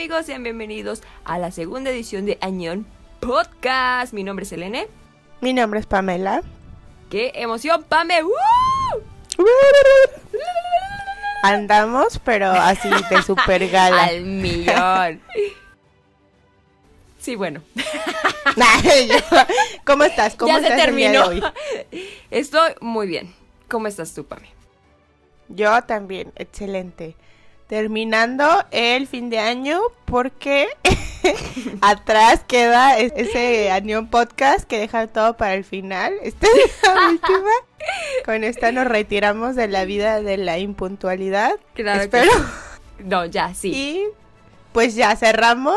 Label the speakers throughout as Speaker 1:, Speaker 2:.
Speaker 1: Hola, ¿qué tal amigos? Sean bienvenidos a la segunda edición de Añón Podcast. Mi nombre es Elene.
Speaker 2: Mi nombre es Pamela.
Speaker 1: ¡Qué emoción, Pame!
Speaker 2: Andamos, pero así de super gala.
Speaker 1: Al millón. Sí, bueno.
Speaker 2: ¿Cómo estás? ¿Cómo
Speaker 1: ya
Speaker 2: estás
Speaker 1: se
Speaker 2: el día de
Speaker 1: terminó.
Speaker 2: hoy?
Speaker 1: Estoy muy bien. ¿Cómo estás tú, Pame?
Speaker 2: Yo también, excelente. Terminando el fin de año porque atrás queda es- ese año podcast que deja todo para el final. Esta es la última. Con esta nos retiramos de la vida de la impuntualidad.
Speaker 1: Claro que
Speaker 2: Espero.
Speaker 1: No, ya, sí.
Speaker 2: Y pues ya cerramos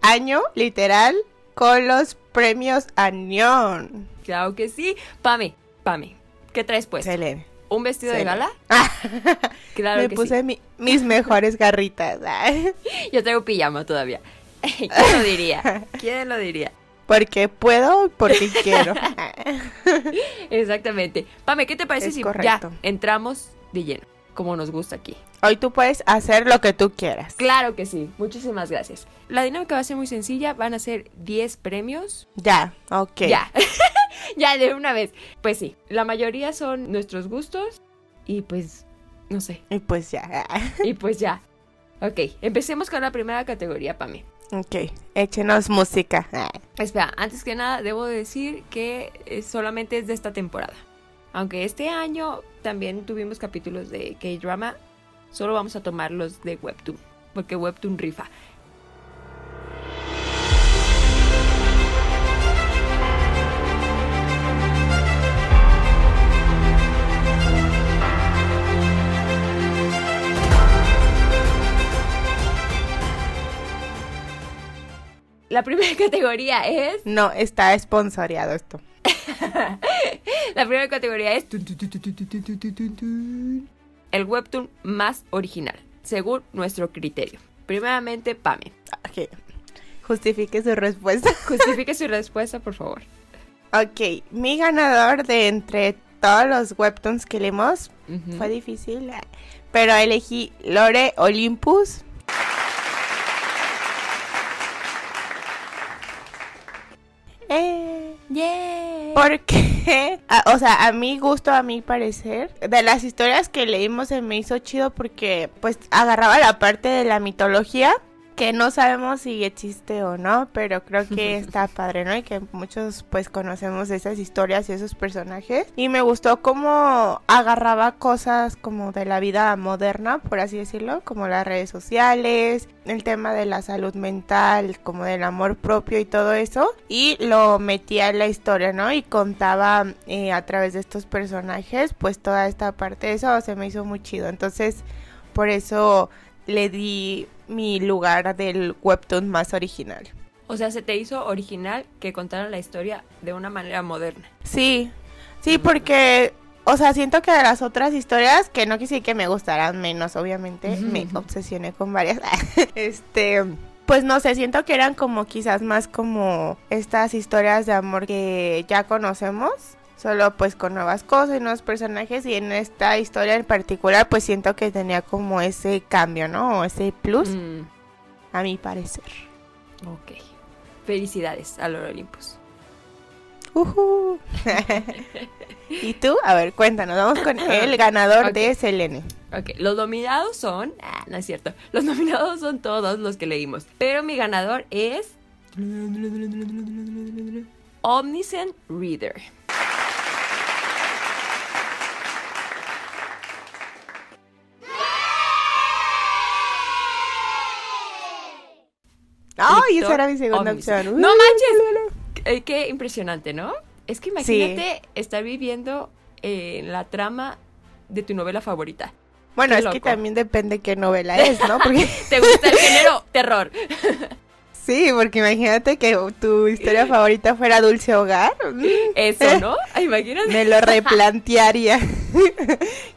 Speaker 2: año literal con los premios Añón.
Speaker 1: Claro que sí. Pame, Pame, ¿qué traes pues?
Speaker 2: Excelente.
Speaker 1: ¿Un vestido de gala? Claro
Speaker 2: Me
Speaker 1: que
Speaker 2: puse mi- mis mejores garritas.
Speaker 1: sí. Yo traigo pijama todavía. ¿Quién lo diría? ¿Quién lo diría?
Speaker 2: Porque puedo, porque quiero.
Speaker 1: Exactamente. Pame, ¿qué te parece
Speaker 2: Es
Speaker 1: si
Speaker 2: correcto.
Speaker 1: ya entramos de lleno? Como nos gusta aquí.
Speaker 2: Hoy tú puedes hacer lo que tú quieras.
Speaker 1: Claro que sí. Muchísimas gracias. La dinámica va a ser muy sencilla. Van a ser 10 premios.
Speaker 2: Ya, ok.
Speaker 1: Ya. ya, de una vez. Pues sí. La mayoría son nuestros gustos. Y pues, no sé.
Speaker 2: Y pues ya.
Speaker 1: Y pues ya. Ok, empecemos con la primera categoría, Pame.
Speaker 2: Ok, échenos música.
Speaker 1: Espera, antes que nada, debo decir que eh, solamente es de esta temporada. Aunque este año también tuvimos capítulos de K-Drama, solo vamos a tomar los de Webtoon, porque Webtoon rifa. La primera categoría es.
Speaker 2: No, está esponsoreado esto.
Speaker 1: La primera categoría es el webtoon más original, según nuestro criterio. Primeramente, Pame.
Speaker 2: Ah, okay. Justifique su respuesta.
Speaker 1: Justifique su respuesta, por favor.
Speaker 2: Ok, mi ganador de entre todos los webtoons que
Speaker 1: leemos
Speaker 2: fue difícil, eh, pero elegí Lore Olympus. Eh,
Speaker 1: yeah.
Speaker 2: Porque a- o sea, a mi gusto, a mi parecer, de las historias que leímos se me hizo chido porque pues agarraba la parte de la mitología que no sabemos si existe o no, pero creo que está padre, ¿no? Y que muchos pues conocemos esas historias y esos personajes. Y me gustó cómo agarraba cosas como de la vida moderna, por así decirlo, como las redes sociales, el tema de la salud mental, como del amor propio y todo eso. Y lo metía en la historia, ¿no? Y contaba eh, a través de estos personajes pues toda esta parte. Eso se me hizo muy chido. Entonces, por eso le di mi lugar del webtoon más original.
Speaker 1: O sea, se te hizo original que contaran la historia de una manera moderna.
Speaker 2: Sí, sí, porque, o sea, siento que de las otras historias, que no quise que me gustaran menos, obviamente, me obsesioné con varias, este, pues no sé, siento que eran como quizás más como estas historias de amor que ya conocemos. Solo pues con nuevas cosas y nuevos personajes y en esta historia en particular pues siento que tenía como ese cambio, ¿no? O ese plus,
Speaker 1: Mm,
Speaker 2: a mi parecer.
Speaker 1: ok. Felicidades a Lord Olympus.
Speaker 2: Ujú. ¿Y tú? A ver, cuéntanos, vamos con el ganador de Selene.
Speaker 1: Ok, los nominados son. Ah, no es cierto. Los nominados son todos los que leímos. Pero mi ganador es. Omniscient Reader.
Speaker 2: Ay, esa era mi segunda opción.
Speaker 1: ¡No manches! Eh, qué impresionante, ¿no? Es que imagínate estar viviendo eh, la trama de tu novela favorita.
Speaker 2: Bueno,
Speaker 1: Qué
Speaker 2: es que también depende qué novela es, ¿no? Porque
Speaker 1: ¿Te gusta el género terror?
Speaker 2: sí, porque imagínate que tu historia favorita fuera Dulce Hogar.
Speaker 1: Eso, ¿no? Ah, Imagínate.
Speaker 2: Me lo replantearía.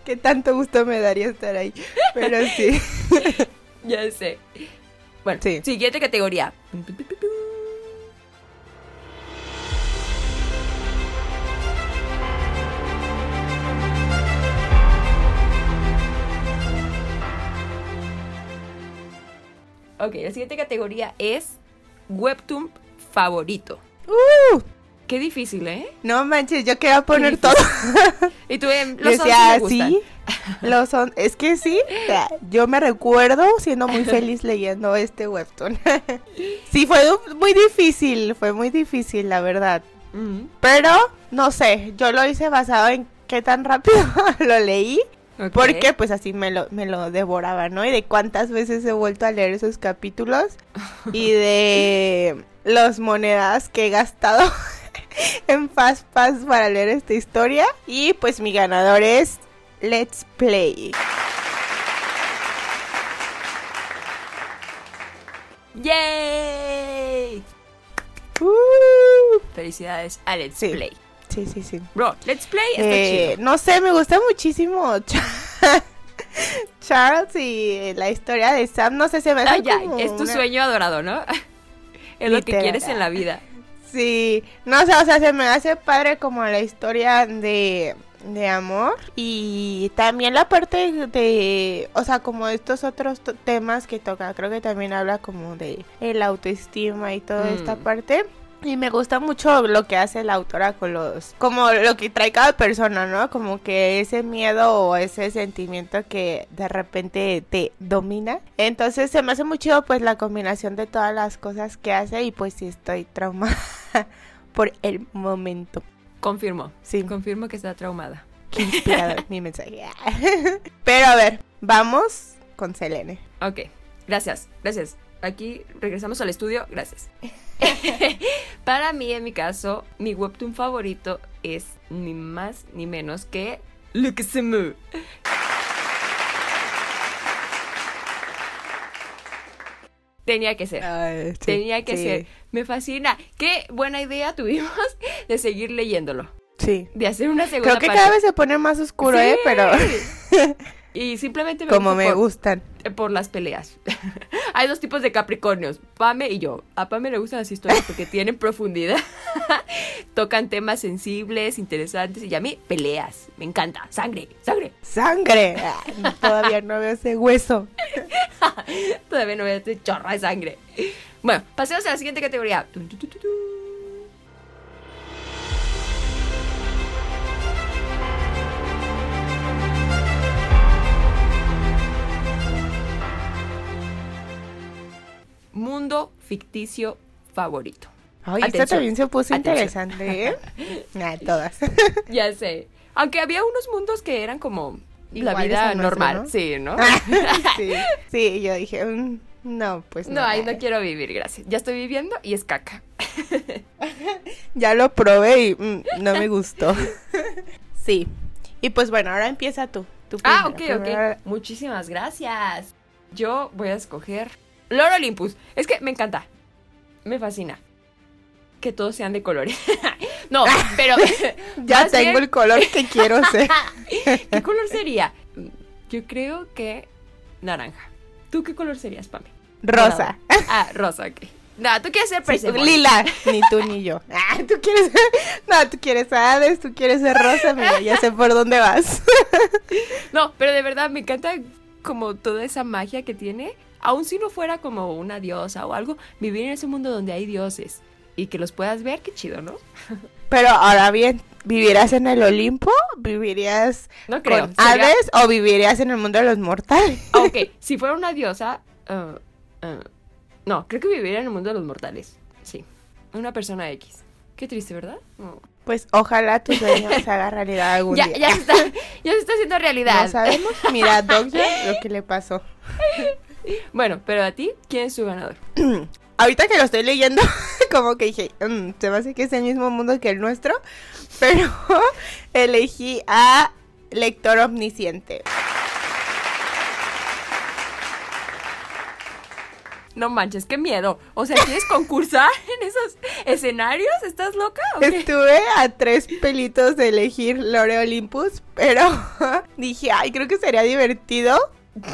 Speaker 2: Qué tanto gusto me daría estar ahí. Pero sí.
Speaker 1: Ya sé. Bueno,
Speaker 2: Sí.
Speaker 1: siguiente categoría. Ok, la siguiente categoría es Webtoon favorito.
Speaker 2: Uh,
Speaker 1: Qué difícil, ¿eh?
Speaker 2: no manches, yo quería poner todo.
Speaker 1: Y tú, em, los
Speaker 2: Decía,
Speaker 1: me
Speaker 2: sí, los son, es que sí, o sea, yo me recuerdo siendo muy feliz leyendo este webtoon. sí, fue muy difícil, fue muy difícil, la verdad.
Speaker 1: Mm,
Speaker 2: Pero, no sé, yo lo hice basado en qué tan rápido lo leí,
Speaker 1: ok.
Speaker 2: porque pues así me lo, me lo devoraba, ¿no? Y de cuántas veces he vuelto a leer esos capítulos y de las monedas que he gastado en Fast Pass para leer esta historia. Y pues mi ganador es Let's Play.
Speaker 1: ¡Yay!
Speaker 2: Uh,
Speaker 1: Felicidades a Let's
Speaker 2: Sí.
Speaker 1: Play.
Speaker 2: sí, sí, sí.
Speaker 1: Bro, Let's Play está
Speaker 2: Eh,
Speaker 1: chido.
Speaker 2: no sé, me gusta muchísimo Cha- Charles y la historia de Sam. No sé, se me hace
Speaker 1: ya,
Speaker 2: como
Speaker 1: es tu
Speaker 2: una-
Speaker 1: sueño adorado, ¿no? es lo que quieres en la vida.
Speaker 2: Sí, no sé, o sea, se me hace padre como la historia de, de amor y también la parte de, o sea, como estos otros temas que toca, creo que también habla como de el autoestima y toda esta
Speaker 1: Mm.
Speaker 2: parte. Y me gusta mucho lo que hace la autora con los, como lo que trae cada persona, ¿no? Como que ese miedo o ese sentimiento que de repente te domina. Entonces se me hace muy chido pues la combinación de todas las cosas que hace y pues sí estoy traumada por el momento.
Speaker 1: Confirmo.
Speaker 2: Sí,
Speaker 1: Confirmo que está traumada.
Speaker 2: qué inspirador mi mensaje. Pero a ver, vamos con Selene.
Speaker 1: Ok, gracias, gracias. Aquí regresamos al estudio, gracias. Para mí, en mi caso, mi webtoon favorito es ni más ni menos que Look Samu. Tenía que ser. Tenía que ser. Me fascina. Qué buena idea tuvimos de seguir leyéndolo.
Speaker 2: Sí.
Speaker 1: De hacer una segunda
Speaker 2: Creo que
Speaker 1: parte.
Speaker 2: cada vez se pone más oscuro,
Speaker 1: Sí.
Speaker 2: ¿eh? Pero
Speaker 1: Y simplemente me
Speaker 2: como
Speaker 1: gusta
Speaker 2: me
Speaker 1: por-
Speaker 2: gustan.
Speaker 1: eh, por las peleas. Hay dos tipos de Capricornios, Pame y yo. A Pame le gustan las historias porque tienen profundidad, tocan temas sensibles, interesantes y a mí peleas. Me encanta, sangre, sangre.
Speaker 2: ¡Sangre! Ay, todavía no veo ese hueso.
Speaker 1: Todavía no veo este chorro de sangre. Bueno, pasemos a la siguiente categoría. Mundo ficticio favorito.
Speaker 2: Ay,
Speaker 1: Atención.
Speaker 2: esta también se puso
Speaker 1: Atención.
Speaker 2: interesante, ¿eh? Nah, todas.
Speaker 1: Ya sé. Aunque había unos mundos que eran como la vida
Speaker 2: nuestro,
Speaker 1: normal,
Speaker 2: ¿no?
Speaker 1: sí, ¿no?
Speaker 2: sí, sí, yo dije, mm, no, pues no.
Speaker 1: No, ahí no quiero vivir, gracias. Ya estoy viviendo y es caca.
Speaker 2: Ya lo probé y mm, no me gustó. sí. Y pues bueno, ahora empieza tú. tú
Speaker 1: Ah, ok,
Speaker 2: primero,
Speaker 1: ok. Muchísimas gracias. Yo voy a escoger Lord Olympus. Es que me encanta. Me fascina. Que todos sean de colores. no, pero.
Speaker 2: Ya tengo
Speaker 1: bien,
Speaker 2: el color que quiero ser.
Speaker 1: ¿Qué color sería? Yo creo que naranja. ¿Tú qué color serías, Pame?
Speaker 2: Rosa.
Speaker 1: Ah, rosa, ok. No, tú quieres ser
Speaker 2: Sí, lila, ni tú ni yo. Ah, tú quieres No, tú quieres Hades, tú quieres ser rosa, mira, ya sé por dónde vas.
Speaker 1: No, pero de verdad me encanta como toda esa magia que tiene. Aun si no fuera como una diosa o algo, vivir en ese mundo donde hay dioses y que los puedas ver, qué chido, ¿no?
Speaker 2: Pero ahora bien, ¿vivirías en el Olimpo? ¿Vivirías
Speaker 1: No creo.
Speaker 2: con
Speaker 1: sería-
Speaker 2: Hades o vivirías en el mundo de los mortales?
Speaker 1: Ah, ok, si fuera una diosa, ah, no, creo que viviría en el mundo de los mortales. Sí, una persona X. Qué triste, ¿verdad? No.
Speaker 2: Pues ojalá tu sueño se haga realidad algún
Speaker 1: Ya,
Speaker 2: día.
Speaker 1: ya, se está, ya se está haciendo realidad.
Speaker 2: No sabemos. Mira, Dogja, lo que le pasó.
Speaker 1: Bueno, pero a ti, ¿quién es su ganador?
Speaker 2: Ahorita que lo estoy leyendo, como que dije, "Mm, se me hace que es el mismo mundo que el nuestro, pero elegí a Lector Omnisciente.
Speaker 1: No manches, qué miedo. O sea, ¿quieres concursar en esos escenarios? ¿Estás loca o qué?
Speaker 2: Estuve a tres pelitos de elegir Lore Olympus, pero dije, ay, creo que sería divertido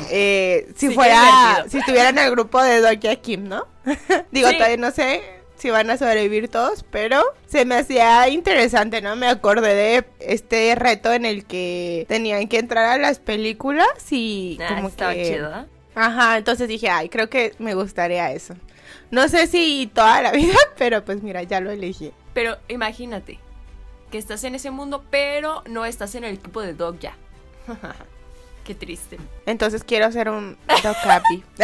Speaker 2: eh, si
Speaker 1: Sí,
Speaker 2: fuera, si estuviera en el grupo de Doja Kim, ¿no? Digo,
Speaker 1: Sí.
Speaker 2: todavía no sé si van a sobrevivir todos, pero se me hacía interesante, ¿no? Me acordé de este reto en el que tenían que entrar a las películas y
Speaker 1: Ah,
Speaker 2: como
Speaker 1: estaba
Speaker 2: que
Speaker 1: chido, ¿eh?
Speaker 2: Ajá, entonces dije, ay, creo que me gustaría eso. No sé si toda la vida, pero pues mira, ya lo elegí.
Speaker 1: Pero imagínate que estás en ese mundo, pero no estás en el equipo de Dog ya. Qué triste.
Speaker 2: Entonces quiero ser un Dog Happy.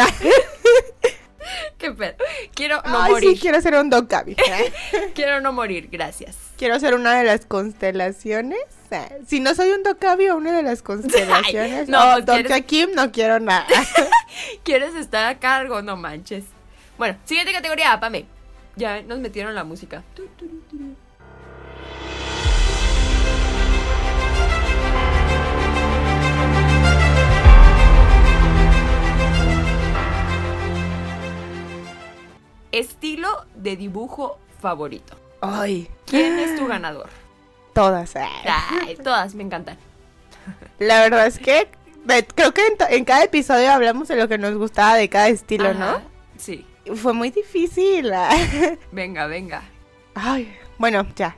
Speaker 1: Qué pedo. Quiero no
Speaker 2: Ay,
Speaker 1: morir.
Speaker 2: sí, quiero ser un Happy.
Speaker 1: Quiero no morir, gracias.
Speaker 2: quiero ser una de las constelaciones. Si no soy un Happy o una de las constelaciones,
Speaker 1: no,
Speaker 2: no, Dog
Speaker 1: quieres-
Speaker 2: Kim, no quiero nada.
Speaker 1: ¿Quieres estar a cargo? No manches. Bueno, siguiente categoría, Pame. Ya nos metieron la música. Estilo de dibujo favorito.
Speaker 2: Ay,
Speaker 1: ¿Quién es tu ganador?
Speaker 2: todas. ay.
Speaker 1: Ay, todas me encantan.
Speaker 2: La verdad es que creo que en, cada episodio hablamos de lo que nos gustaba de cada estilo,
Speaker 1: Ajá, Sí.
Speaker 2: ¿no? Fue muy difícil. ah.
Speaker 1: Venga, venga.
Speaker 2: Ay, bueno, ya.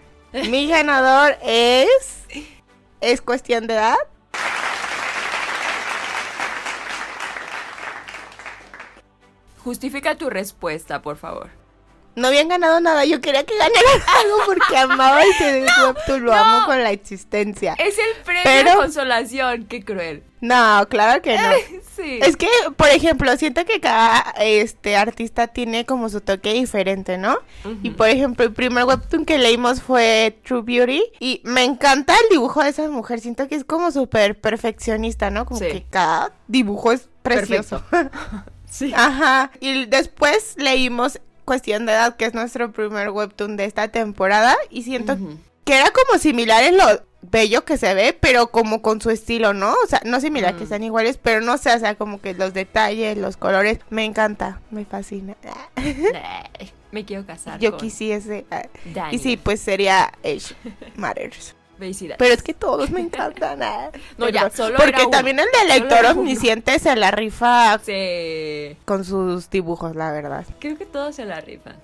Speaker 2: Mi ganador es. Es cuestión de edad.
Speaker 1: Justifica tu respuesta, por favor.
Speaker 2: No habían ganado nada. Yo quería que ganaran algo porque amaba ese webtoon. Lo
Speaker 1: no.
Speaker 2: amo con la existencia.
Speaker 1: Es el premio
Speaker 2: Pero-
Speaker 1: de consolación. Qué cruel.
Speaker 2: No, claro que no.
Speaker 1: Sí.
Speaker 2: Es que, por ejemplo, siento que cada este artista tiene como su toque diferente, ¿no? Y por ejemplo, el primer webtoon que leímos fue True Beauty y me encanta el dibujo de esa mujer. Siento que es como súper perfeccionista, ¿no? Como
Speaker 1: Sí.
Speaker 2: que cada dibujo es precioso.
Speaker 1: Sí.
Speaker 2: Ajá. Y después leímos Cuestión de Edad, que es nuestro primer webtoon de esta temporada y siento que era como similar en lo bello que se ve, pero como con su estilo, ¿no? O sea, no similar que sean iguales, pero no sé, o sea, como que los detalles, los colores, me encanta, me fascina.
Speaker 1: Me quiero casar.
Speaker 2: Yo
Speaker 1: con
Speaker 2: quisiese.
Speaker 1: Daniel.
Speaker 2: Y sí, pues sería Age Matters.
Speaker 1: Felicidades.
Speaker 2: Pero es que todos me encantan. ah.
Speaker 1: No, ya, solo
Speaker 2: Porque
Speaker 1: uno.
Speaker 2: también el de lector omnisciente se la rifa
Speaker 1: Sí.
Speaker 2: con sus dibujos, la verdad.
Speaker 1: Creo que todos se la rifan.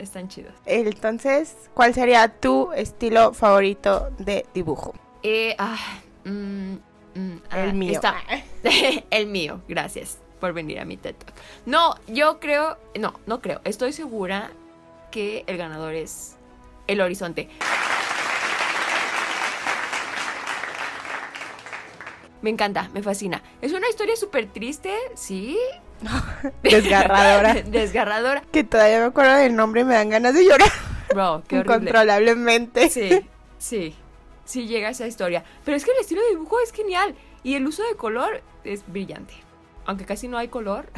Speaker 1: Están chidos.
Speaker 2: Entonces, ¿cuál sería tu estilo favorito de dibujo?
Speaker 1: Eh, ah, mm, mm, ah,
Speaker 2: El mío.
Speaker 1: está- el mío, gracias por venir a mi TED Talk. No, yo creo, no, no creo, estoy segura que el ganador es El Horizonte. Me encanta, me fascina. Es una historia súper triste, sí.
Speaker 2: Desgarradora.
Speaker 1: Desgarradora.
Speaker 2: que todavía me acuerdo del nombre y me dan ganas de llorar
Speaker 1: Bro, qué horrible.
Speaker 2: incontrolablemente.
Speaker 1: Sí, sí, sí llega esa historia. Pero es que el estilo de dibujo es genial y el uso de color es brillante. Aunque casi no hay color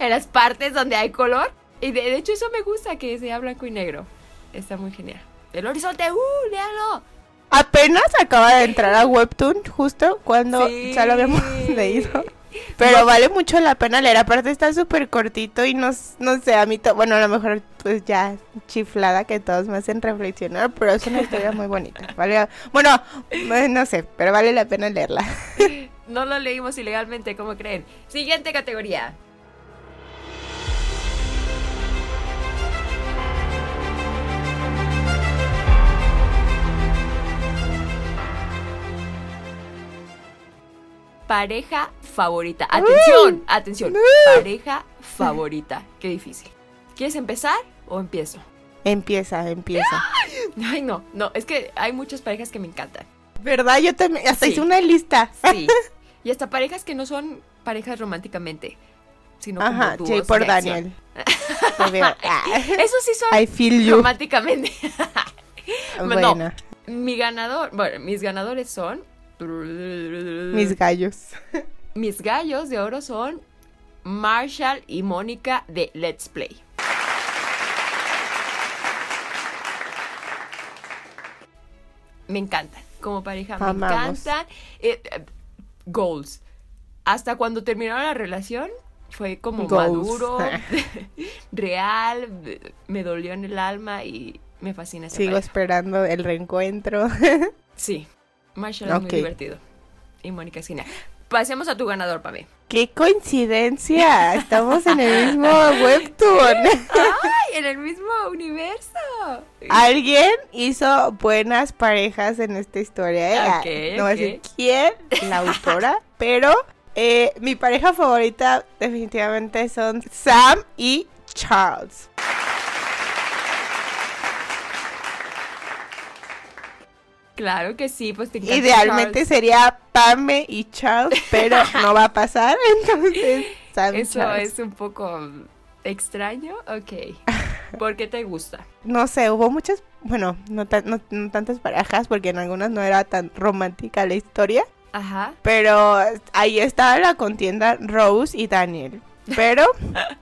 Speaker 1: en las partes donde hay color. Y de, de hecho eso me gusta que sea blanco y negro. Está muy genial. El horizonte, ¡uh! ¡Léalo!
Speaker 2: Apenas acaba de entrar a Webtoon justo cuando
Speaker 1: Sí.
Speaker 2: ya lo habíamos leído. Pero
Speaker 1: No.
Speaker 2: vale mucho la pena leer. Aparte está súper cortito y no, no sé, a mí, bueno, a lo mejor pues ya chiflada que todos me hacen reflexionar, pero es una historia muy bonita. Vale, bueno, eh, no sé, pero vale la pena leerla.
Speaker 1: No lo leímos ilegalmente, ¿cómo creen? Siguiente categoría. Pareja favorita. Atención, atención. Pareja favorita. Qué difícil. ¿Quieres empezar o empiezo?
Speaker 2: Empieza, empieza.
Speaker 1: Ay, no, no, es que hay muchas parejas que me encantan.
Speaker 2: ¿Verdad? Yo también, hasta
Speaker 1: Sí.
Speaker 2: hice una lista.
Speaker 1: Sí. Y hasta parejas que no son parejas románticamente, sino como
Speaker 2: Ajá,
Speaker 1: dúos
Speaker 2: sí, por. Daniel. Ah,
Speaker 1: Esos sí son
Speaker 2: I feel you.
Speaker 1: románticamente. No.
Speaker 2: Bueno,
Speaker 1: Mi ganador, bueno, mis ganadores son
Speaker 2: mis gallos.
Speaker 1: mis gallos de oro son Marshall y Mónica de Let's Play. Me encantan, como pareja, me encantan. Eh, eh, goals. Hasta cuando terminaron la relación, fue como
Speaker 2: Goals.
Speaker 1: maduro, real, me dolió en el alma y me fascina esa
Speaker 2: Sigo
Speaker 1: pareja.
Speaker 2: esperando el reencuentro.
Speaker 1: Sí, Marshall es muy divertido. Y Mónica es genial. Pasemos a tu ganador, Pame.
Speaker 2: ¡Qué coincidencia! Estamos en el mismo webtoon.
Speaker 1: ¡Ay, en el mismo universo!
Speaker 2: Alguien hizo buenas parejas en esta historia. ¿eh?
Speaker 1: Ok,
Speaker 2: no voy a decir quién, la autora, pero Eh, mi pareja favorita definitivamente son Sam y Charles.
Speaker 1: Claro que sí, pues te
Speaker 2: Idealmente
Speaker 1: Charles.
Speaker 2: sería Pame y Charles, pero no va a pasar, entonces Sam
Speaker 1: Eso
Speaker 2: Charles.
Speaker 1: es un poco extraño. Ok. ¿Por qué te gusta?
Speaker 2: No sé, hubo muchas, bueno, no, tan- no- no tantas parejas porque en algunas no era tan romántica la historia,
Speaker 1: Ajá.
Speaker 2: pero ahí estaba la contienda Rose y Daniel. Pero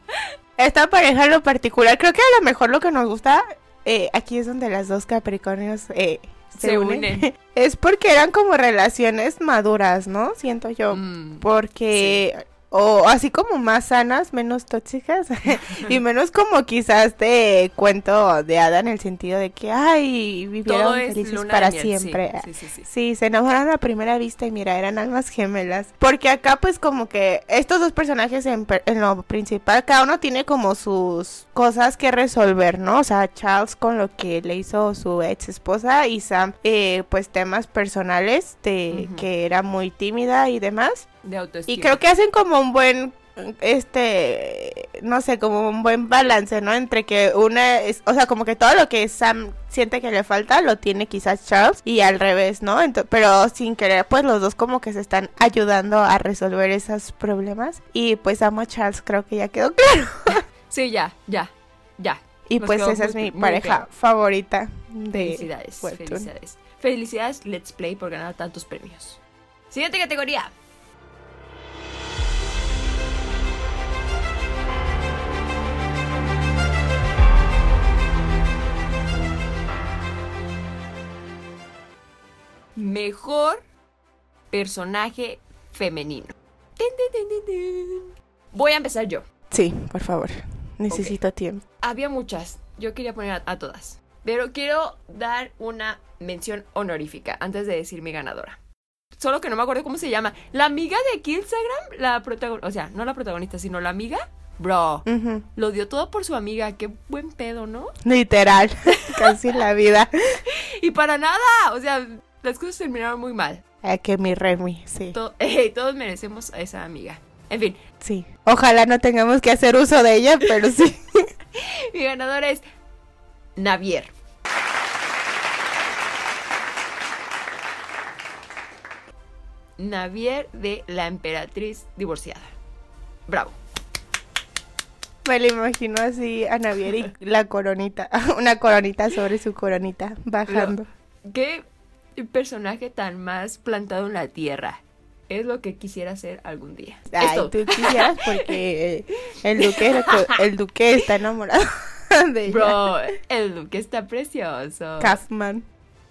Speaker 2: esta pareja en lo particular, creo que a lo mejor lo que nos gusta, eh, aquí es donde las dos Capricornios eh, se,
Speaker 1: Se
Speaker 2: unen,
Speaker 1: unen.
Speaker 2: es porque eran como relaciones maduras, ¿no? Siento yo.
Speaker 1: Mm,
Speaker 2: Porque, o así como más sanas, menos tóxicas y menos como quizás de cuento de hada en el sentido de que, ay, vivieron
Speaker 1: es
Speaker 2: felices para
Speaker 1: miel,
Speaker 2: siempre.
Speaker 1: Sí, sí, sí.
Speaker 2: Sí, se enamoraron a primera vista y mira, eran almas gemelas. Porque acá pues como que estos dos personajes en, en lo principal, cada uno tiene como sus cosas que resolver, ¿no? O sea, Charles con lo que le hizo su ex esposa y Sam eh, pues temas personales de que era muy tímida y demás.
Speaker 1: De autoestima.
Speaker 2: Y creo que hacen como un buen, este, no sé, como un buen balance, ¿no? Entre que una es, o sea, como que todo lo que Sam siente que le falta lo tiene quizás Charles y al revés, ¿no? Pero sin querer, pues los dos como que se están ayudando a resolver esos problemas. Y pues amo a Charles, creo que ya quedó claro.
Speaker 1: Sí, ya, ya, ya.
Speaker 2: Y
Speaker 1: Nos
Speaker 2: pues esa es mi pareja
Speaker 1: claro.
Speaker 2: favorita de
Speaker 1: Felicidades,
Speaker 2: Webtoon.
Speaker 1: felicidades. Felicidades, Let's Play, por ganar tantos premios. Siguiente categoría. Mejor personaje femenino. Voy a empezar yo.
Speaker 2: Sí, por favor. Necesito tiempo.
Speaker 1: Había muchas. Yo quería poner a, a todas. Pero quiero dar una mención honorífica antes de decir mi ganadora. Solo que no me acuerdo cómo se llama. La amiga de Killsagram, la protagonista. O sea, no la protagonista, sino la amiga. Bro, lo dio todo por su amiga. Qué buen pedo, ¿no?
Speaker 2: Literal, casi la vida.
Speaker 1: Y para nada. O sea, las cosas terminaron muy mal.
Speaker 2: Ah, que mi Remy, sí.
Speaker 1: To- eh, todos merecemos a esa amiga. En fin,
Speaker 2: Sí. Ojalá no tengamos que hacer uso de ella, pero sí.
Speaker 1: mi ganadora es Navier. Navier de la emperatriz divorciada. Bravo.
Speaker 2: Me lo imagino así a Navier y la coronita. Una coronita sobre su coronita, bajando.
Speaker 1: Qué personaje tan más plantado en la tierra. Es lo que quisiera ser algún día.
Speaker 2: Ay,
Speaker 1: Esto.
Speaker 2: tú quisieras porque el duque, el duque está enamorado de ella.
Speaker 1: Bro, el look está precioso.
Speaker 2: Kaufman.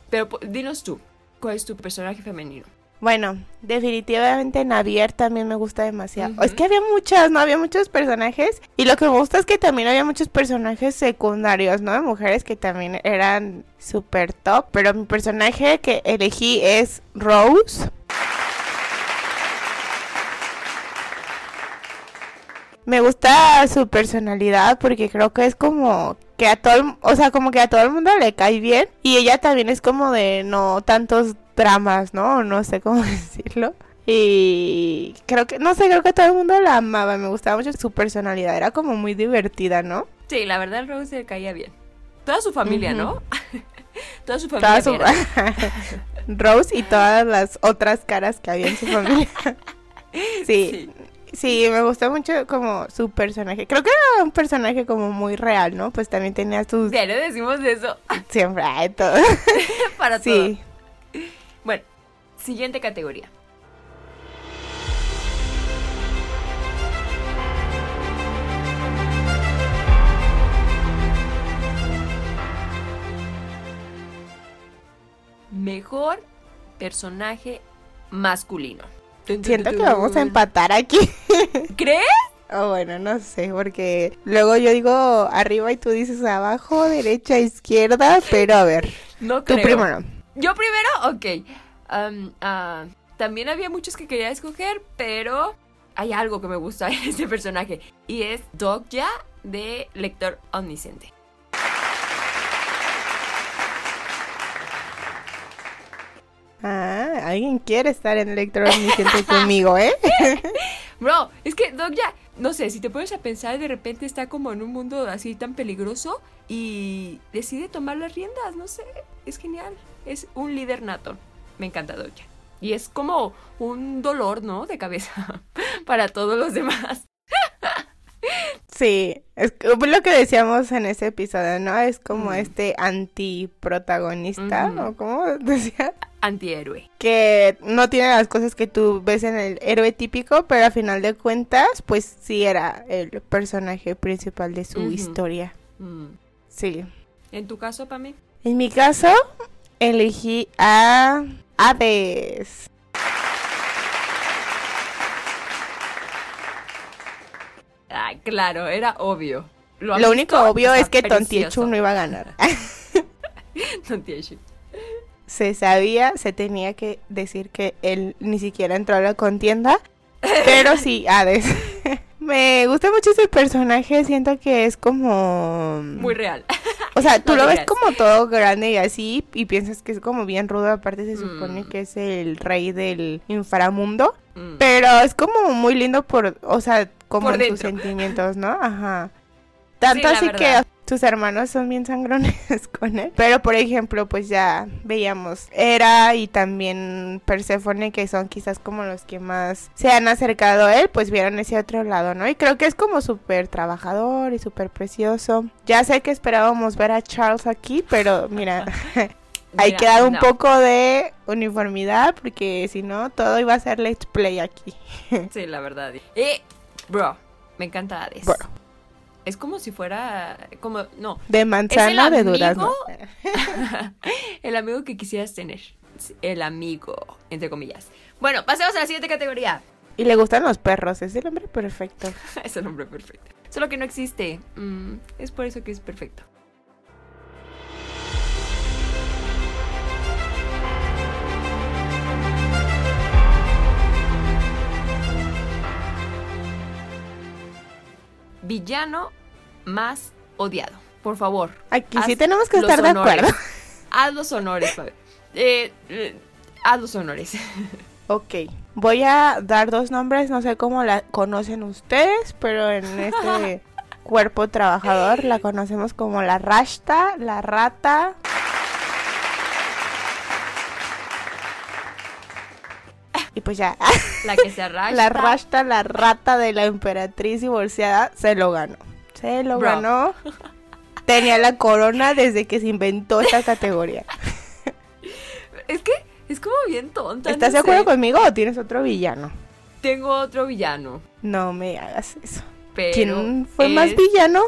Speaker 1: Pero dinos tú, ¿cuál es tu personaje femenino?
Speaker 2: Bueno, definitivamente Navier también me gusta demasiado. Es que había muchas, ¿no? Había muchos personajes. Y lo que me gusta es que también había muchos personajes secundarios, ¿no? De mujeres que también eran súper top. Pero mi personaje que elegí es Rose. Me gusta su personalidad porque creo que es como que a todo, o sea, como que a todo el mundo le cae bien y ella también es como de no tantos dramas, ¿no? No sé cómo decirlo. Y creo que, no sé, creo que todo el mundo la amaba, me gustaba mucho su personalidad, era como muy divertida, ¿no?
Speaker 1: Sí, la verdad, Rose le caía bien. Toda su familia. ¿no? Toda su familia.
Speaker 2: Toda su-. Rose y todas las otras caras que había en su familia. sí, Sí, me gustó mucho como su personaje. Creo que era un personaje como muy real, ¿no? Pues también tenía sus...
Speaker 1: Diario decimos eso
Speaker 2: Siempre hay todo.
Speaker 1: para
Speaker 2: Sí.
Speaker 1: todo. Siguiente categoría. Mejor personaje masculino.
Speaker 2: Siento que vamos a empatar aquí.
Speaker 1: ¿Crees?
Speaker 2: Oh, bueno, no sé, porque luego yo digo arriba y tú dices abajo, derecha, izquierda, pero a ver,
Speaker 1: No
Speaker 2: tú
Speaker 1: creo.
Speaker 2: primero.
Speaker 1: Yo primero, ok. Ah, también había muchos que quería escoger, pero hay algo que me gusta en este personaje. Y es Dogja de Lector Omnisciente.
Speaker 2: Ah, alguien quiere estar en electromiciente conmigo, ¿eh?
Speaker 1: Bro, es que Doc ya, no sé, si te pones a pensar, de repente está como en un mundo así tan peligroso y decide tomar las riendas, no sé, es genial. Es un líder nato. Me encanta Doc ya. Y es como un dolor, ¿no? De cabeza para todos los demás.
Speaker 2: Sí, es lo que decíamos en ese episodio, ¿no? Es como este antiprotagonista,
Speaker 1: Ujú.
Speaker 2: ¿o cómo decía?
Speaker 1: Antihéroe.
Speaker 2: Que no tiene las cosas que tú ves en el héroe típico, pero a final de cuentas, pues sí era el personaje principal de su historia.
Speaker 1: Mm.
Speaker 2: Sí.
Speaker 1: En tu caso, Pame.
Speaker 2: En mi caso, elegí a Hades.
Speaker 1: Ah, claro, era obvio.
Speaker 2: Lo único obvio es que. Tontiechu no iba a ganar.
Speaker 1: Tontiechu.
Speaker 2: se sabía, se tenía que decir que él ni siquiera entró a la contienda, pero sí, Hades. Me gusta mucho ese personaje, siento que es como...
Speaker 1: Muy real.
Speaker 2: O sea, tú
Speaker 1: no
Speaker 2: lo ves como todo grande y así, y piensas que es como bien rudo, aparte se supone
Speaker 1: Mm.
Speaker 2: que es el rey del inframundo,
Speaker 1: Mm.
Speaker 2: pero es como muy lindo por, o sea, como
Speaker 1: Por
Speaker 2: en sus
Speaker 1: dentro.
Speaker 2: sentimientos, ¿no? Ajá. Tanto así
Speaker 1: verdad.
Speaker 2: que sus hermanos son bien sangrones con él. Pero por ejemplo, pues ya veíamos Hera y también Perséfone, que son quizás como los que más se han acercado a él, pues vieron ese otro lado, ¿no? Y creo que es como súper trabajador y súper precioso. Ya sé que esperábamos ver a Charles aquí, pero mira, hay que dar un
Speaker 1: no.
Speaker 2: poco de uniformidad, porque si no, todo iba a ser let's play aquí.
Speaker 1: Sí, la verdad. Eh, bro, me encanta Hades.
Speaker 2: Bro.
Speaker 1: Es como si fuera. Como. No.
Speaker 2: De manzana de durazno.
Speaker 1: el amigo que quisieras tener. El amigo, entre comillas. Bueno, pasemos a la siguiente categoría.
Speaker 2: Y le gustan los perros, es el hombre perfecto.
Speaker 1: es el nombre perfecto. Solo que no existe. Mm, es por eso que es perfecto. Villano más odiado. Por favor.
Speaker 2: Aquí sí tenemos que estar de
Speaker 1: honores.
Speaker 2: acuerdo.
Speaker 1: Haz los honores, Fabi. Eh, eh, haz los honores.
Speaker 2: Ok, voy a dar dos nombres, no sé cómo la conocen ustedes, pero en este cuerpo trabajador la conocemos como la rashta, la rata. Y pues ya,
Speaker 1: La que se arrastra.
Speaker 2: la rashta, la rata de la emperatriz divorciada, se lo ganó. Se lo
Speaker 1: Bro.
Speaker 2: ganó. Tenía la corona desde que se inventó esta categoría.
Speaker 1: Es que es como bien tonta.
Speaker 2: ¿Estás
Speaker 1: no
Speaker 2: de acuerdo
Speaker 1: sé.
Speaker 2: conmigo o tienes otro villano?
Speaker 1: Tengo otro villano.
Speaker 2: No me hagas eso.
Speaker 1: Pero
Speaker 2: ¿Quién fue más villano?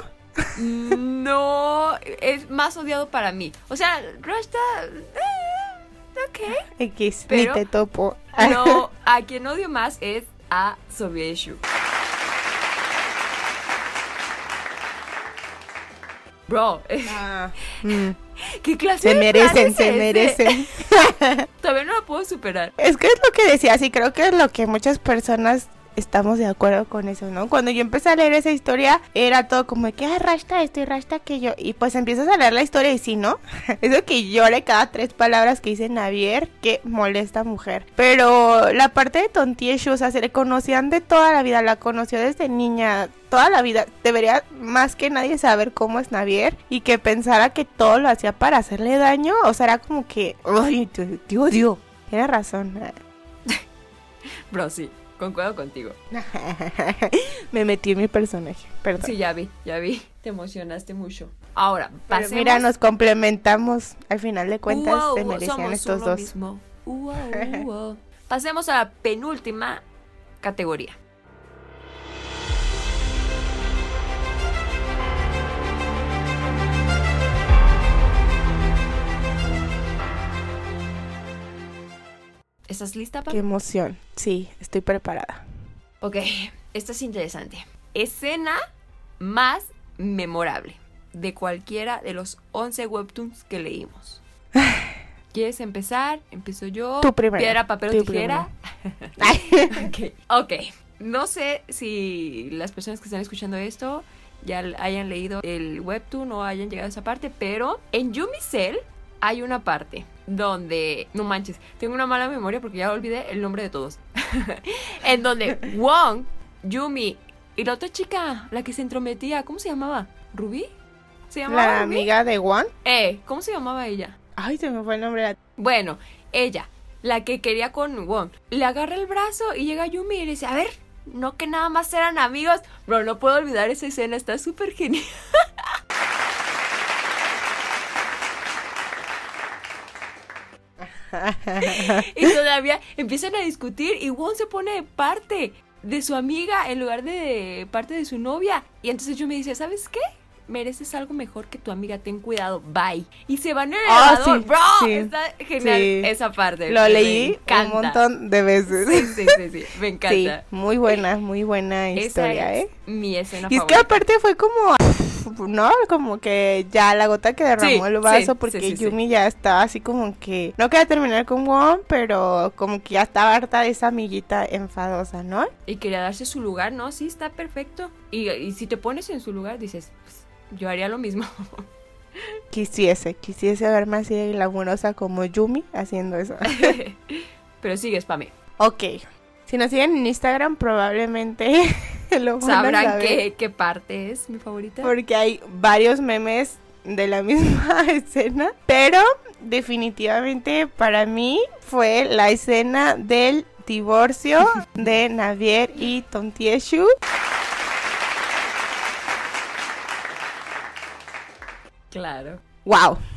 Speaker 1: No, es más odiado para mí. O sea, Rashta. eh, ok.
Speaker 2: X,
Speaker 1: Pero-
Speaker 2: ni te topo.
Speaker 1: Pero a quien odio más es a Sobieshu. Bro, eh,
Speaker 2: Ah, mm,
Speaker 1: ¿qué clase
Speaker 2: se
Speaker 1: de
Speaker 2: merecen, se merecen.
Speaker 1: Todavía no lo puedo superar.
Speaker 2: Es que es lo que decía, sí, creo que es lo que muchas personas estamos de acuerdo con eso, ¿no? Cuando yo empecé a leer esa historia, era todo como que, ah, rasta esto y rasta aquello. Y pues empiezas a leer la historia y sí, ¿no? Eso que llore cada tres palabras que dice Navier, que molesta mujer. Pero la parte de Tontieshu, o sea, se le conocían de toda la vida, la conoció desde niña, toda la vida. Debería más que nadie saber cómo es Navier y que pensara que todo lo hacía para hacerle daño. O sea, era como que, ay, te, te odio. Tiene razón.
Speaker 1: Bro, sí, concuerdo contigo.
Speaker 2: Me metí en mi personaje, perdón.
Speaker 1: Sí, ya vi, ya vi. Te emocionaste mucho. Ahora, pasemos.
Speaker 2: mira, nos complementamos. Al final de cuentas, se merecían
Speaker 1: somos
Speaker 2: estos
Speaker 1: uno
Speaker 2: dos.
Speaker 1: mismo. Pasemos a la penúltima categoría. ¿Estás lista, Pam?
Speaker 2: Qué emoción. Sí, estoy preparada.
Speaker 1: Ok, esto es interesante. Escena más memorable de cualquiera de los 11 webtoons que leímos. ¿Quieres empezar? Empiezo yo.
Speaker 2: Tú primero,
Speaker 1: Piedra, papel o tijera. ok, ok. No sé si las personas que están escuchando esto ya hayan leído el webtoon o hayan llegado a esa parte, pero en Yumi Cell hay una parte donde, no manches, tengo una mala memoria porque ya olvidé el nombre de todos. en donde Wong, Yumi y la otra chica, la que se entrometía, ¿cómo se llamaba? ¿Ruby? ¿Se llamaba
Speaker 2: La
Speaker 1: Ruby?
Speaker 2: amiga de Juan.
Speaker 1: Eh, ¿cómo se llamaba ella?
Speaker 2: Ay, se me fue el nombre.
Speaker 1: Bueno, ella, la que quería con Wong, le agarra el brazo y llega Yumi y le dice, a ver, no que nada más eran amigos. Bro, no puedo olvidar esa escena, está súper genial. y todavía empiezan a discutir y Wong se pone parte de su amiga en lugar de parte de su novia. Y entonces yo me dice, ¿sabes qué? Mereces algo mejor que tu amiga, ten cuidado, bye. Y se van en el elevador,
Speaker 2: sí,
Speaker 1: bro.
Speaker 2: sí,
Speaker 1: está genial
Speaker 2: sí.
Speaker 1: esa parte.
Speaker 2: Lo leí un montón de veces.
Speaker 1: Sí, sí, sí, sí, me encanta.
Speaker 2: muy buena, muy buena
Speaker 1: Esa
Speaker 2: historia,
Speaker 1: es
Speaker 2: ¿eh?
Speaker 1: mi escena
Speaker 2: Y es que aparte fue como, ¿no? Como que ya la gota que derramó el vaso porque. Yumi ya estaba así como que no quería terminar con Won, pero como que ya estaba harta de esa amiguita enfadosa, ¿no?
Speaker 1: Y quería darse su lugar, ¿no? Sí, está perfecto. Y, y si te pones en su lugar, dices, pues, yo haría lo mismo.
Speaker 2: Quisiese, quisiese verme así de glamurosa como Yumi haciendo eso.
Speaker 1: Pero sigue, spame.
Speaker 2: ok, si nos siguen en Instagram probablemente lo van a
Speaker 1: Sabrán
Speaker 2: saber.
Speaker 1: qué, qué parte es mi favorita.
Speaker 2: Porque hay varios memes de la misma escena. Pero definitivamente para mí fue la escena del divorcio de Navier y Tontieshu.
Speaker 1: Claro.
Speaker 2: ¡Wow!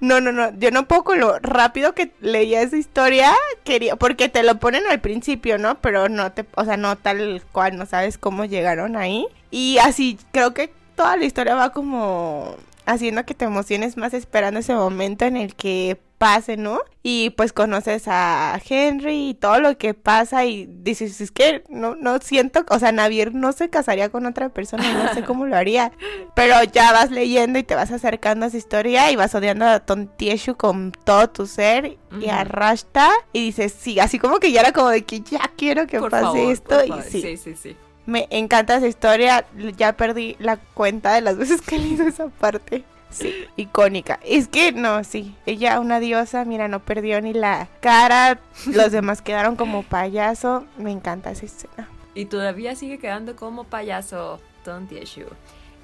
Speaker 2: No, no, no, yo no puedo con lo rápido que leía esa historia, quería, porque te lo ponen al principio, ¿no? Pero no te, o sea, no tal cual, no sabes cómo llegaron ahí. Y así, creo que toda la historia va como haciendo que te emociones más esperando ese momento en el que pase, ¿no? Y pues conoces a Henry y todo lo que pasa y dices, es que no, no siento, o sea, Navier no se casaría con otra persona, no sé cómo lo haría. Pero ya vas leyendo y te vas acercando a esa historia y vas odiando a Tontieshu con todo tu ser y a. Rashta y dices, sí, así como que ya era como de que ya quiero que
Speaker 1: Por
Speaker 2: pase
Speaker 1: favor,
Speaker 2: esto
Speaker 1: por
Speaker 2: y
Speaker 1: favor.
Speaker 2: sí,
Speaker 1: sí, sí, sí.
Speaker 2: me encanta esa historia, ya perdí la cuenta de las veces que he leído esa parte. Sí, icónica. Es que no, sí, ella una diosa, mira, no perdió ni la cara, los demás quedaron como payaso, me encanta esa escena.
Speaker 1: Y todavía sigue quedando como payaso Tontieshu.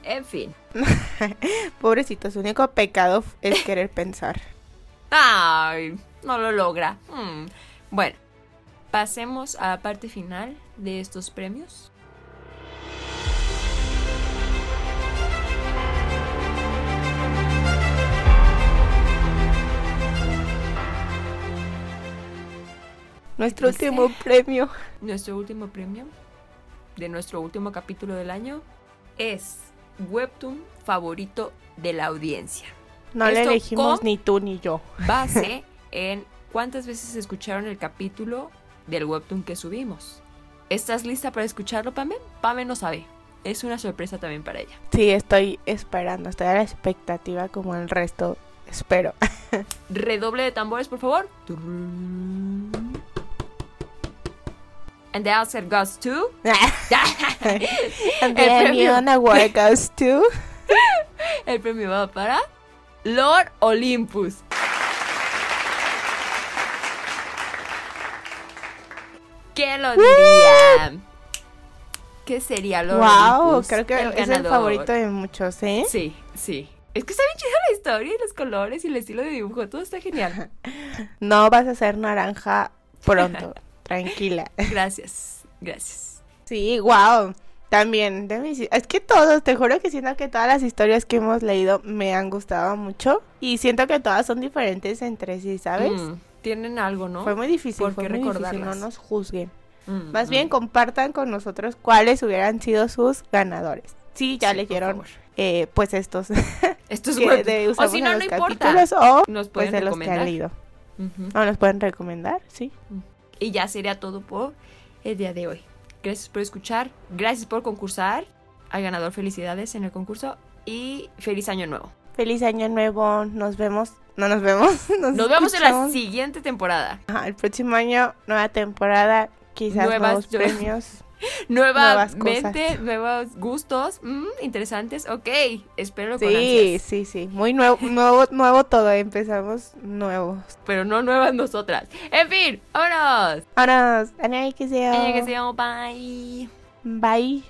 Speaker 1: En fin.
Speaker 2: Pobrecito, su único pecado es querer pensar.
Speaker 1: Ay, no lo logra. Hmm. Bueno, pasemos a la parte final de estos premios.
Speaker 2: Nuestro
Speaker 1: Dice-
Speaker 2: último premio.
Speaker 1: Nuestro último premio de nuestro último capítulo del año es Webtoon favorito de la audiencia.
Speaker 2: No le
Speaker 1: Esto
Speaker 2: elegimos
Speaker 1: con-
Speaker 2: ni tú ni yo.
Speaker 1: Base en cuántas veces escucharon el capítulo del Webtoon que subimos. ¿Estás lista para escucharlo, Pame? Pame no sabe. Es una sorpresa también para ella.
Speaker 2: Sí, estoy esperando, estoy a la expectativa como el resto. Espero.
Speaker 1: Redoble de tambores, por favor. And the answer goes to.
Speaker 2: And
Speaker 1: El
Speaker 2: the
Speaker 1: premio.
Speaker 2: Onion Award goes to-
Speaker 1: El premio va para Lord Olympus. ¿Quién lo diría? ¿Qué sería Lord
Speaker 2: Wow,
Speaker 1: Olympus?
Speaker 2: creo que es el favorito de muchos, ¿eh?
Speaker 1: Sí, sí. Es que está bien chida la historia y los colores y el estilo de dibujo. Todo está genial.
Speaker 2: No vas a ser naranja pronto, tranquila.
Speaker 1: Gracias, gracias.
Speaker 2: Sí, wow. También, de mis- es que todos, te juro que siento que todas las historias que hemos leído me han gustado mucho y siento que todas son diferentes entre sí, ¿sabes?
Speaker 1: Mm, tienen algo, ¿no?
Speaker 2: Fue muy difícil,
Speaker 1: ¿Por
Speaker 2: fue muy difícil, no nos juzguen.
Speaker 1: Mm,
Speaker 2: Más
Speaker 1: mm.
Speaker 2: bien compartan con nosotros cuáles hubieran sido sus ganadores. Sí, ya
Speaker 1: Sí,
Speaker 2: leyeron eh, pues estos
Speaker 1: Esto es
Speaker 2: que de-
Speaker 1: O si no, no importa.
Speaker 2: o
Speaker 1: Nos
Speaker 2: pues
Speaker 1: pueden
Speaker 2: de los que han leído. O nos pueden recomendar, sí.
Speaker 1: Y ya sería todo por el día de hoy. Gracias por escuchar, gracias por concursar. Al ganador, felicidades en el concurso y feliz año nuevo.
Speaker 2: Feliz año nuevo, nos vemos, no nos vemos. Nos,
Speaker 1: Nos vemos en la siguiente temporada.
Speaker 2: Ajá, el próximo año, nueva temporada, quizás
Speaker 1: Nuevas
Speaker 2: nuevos premios. nuevas,
Speaker 1: nuevas
Speaker 2: mentes,
Speaker 1: nuevos gustos, mm, interesantes, ok, espero
Speaker 2: sí,
Speaker 1: con.
Speaker 2: Sí, sí, muy nuevo, nuevo, nuevo todo, empezamos nuevos.
Speaker 1: Pero no nuevas nosotras. En fin, vámonos.
Speaker 2: Vámonos. que sea. que
Speaker 1: sea, bye.
Speaker 2: Bye.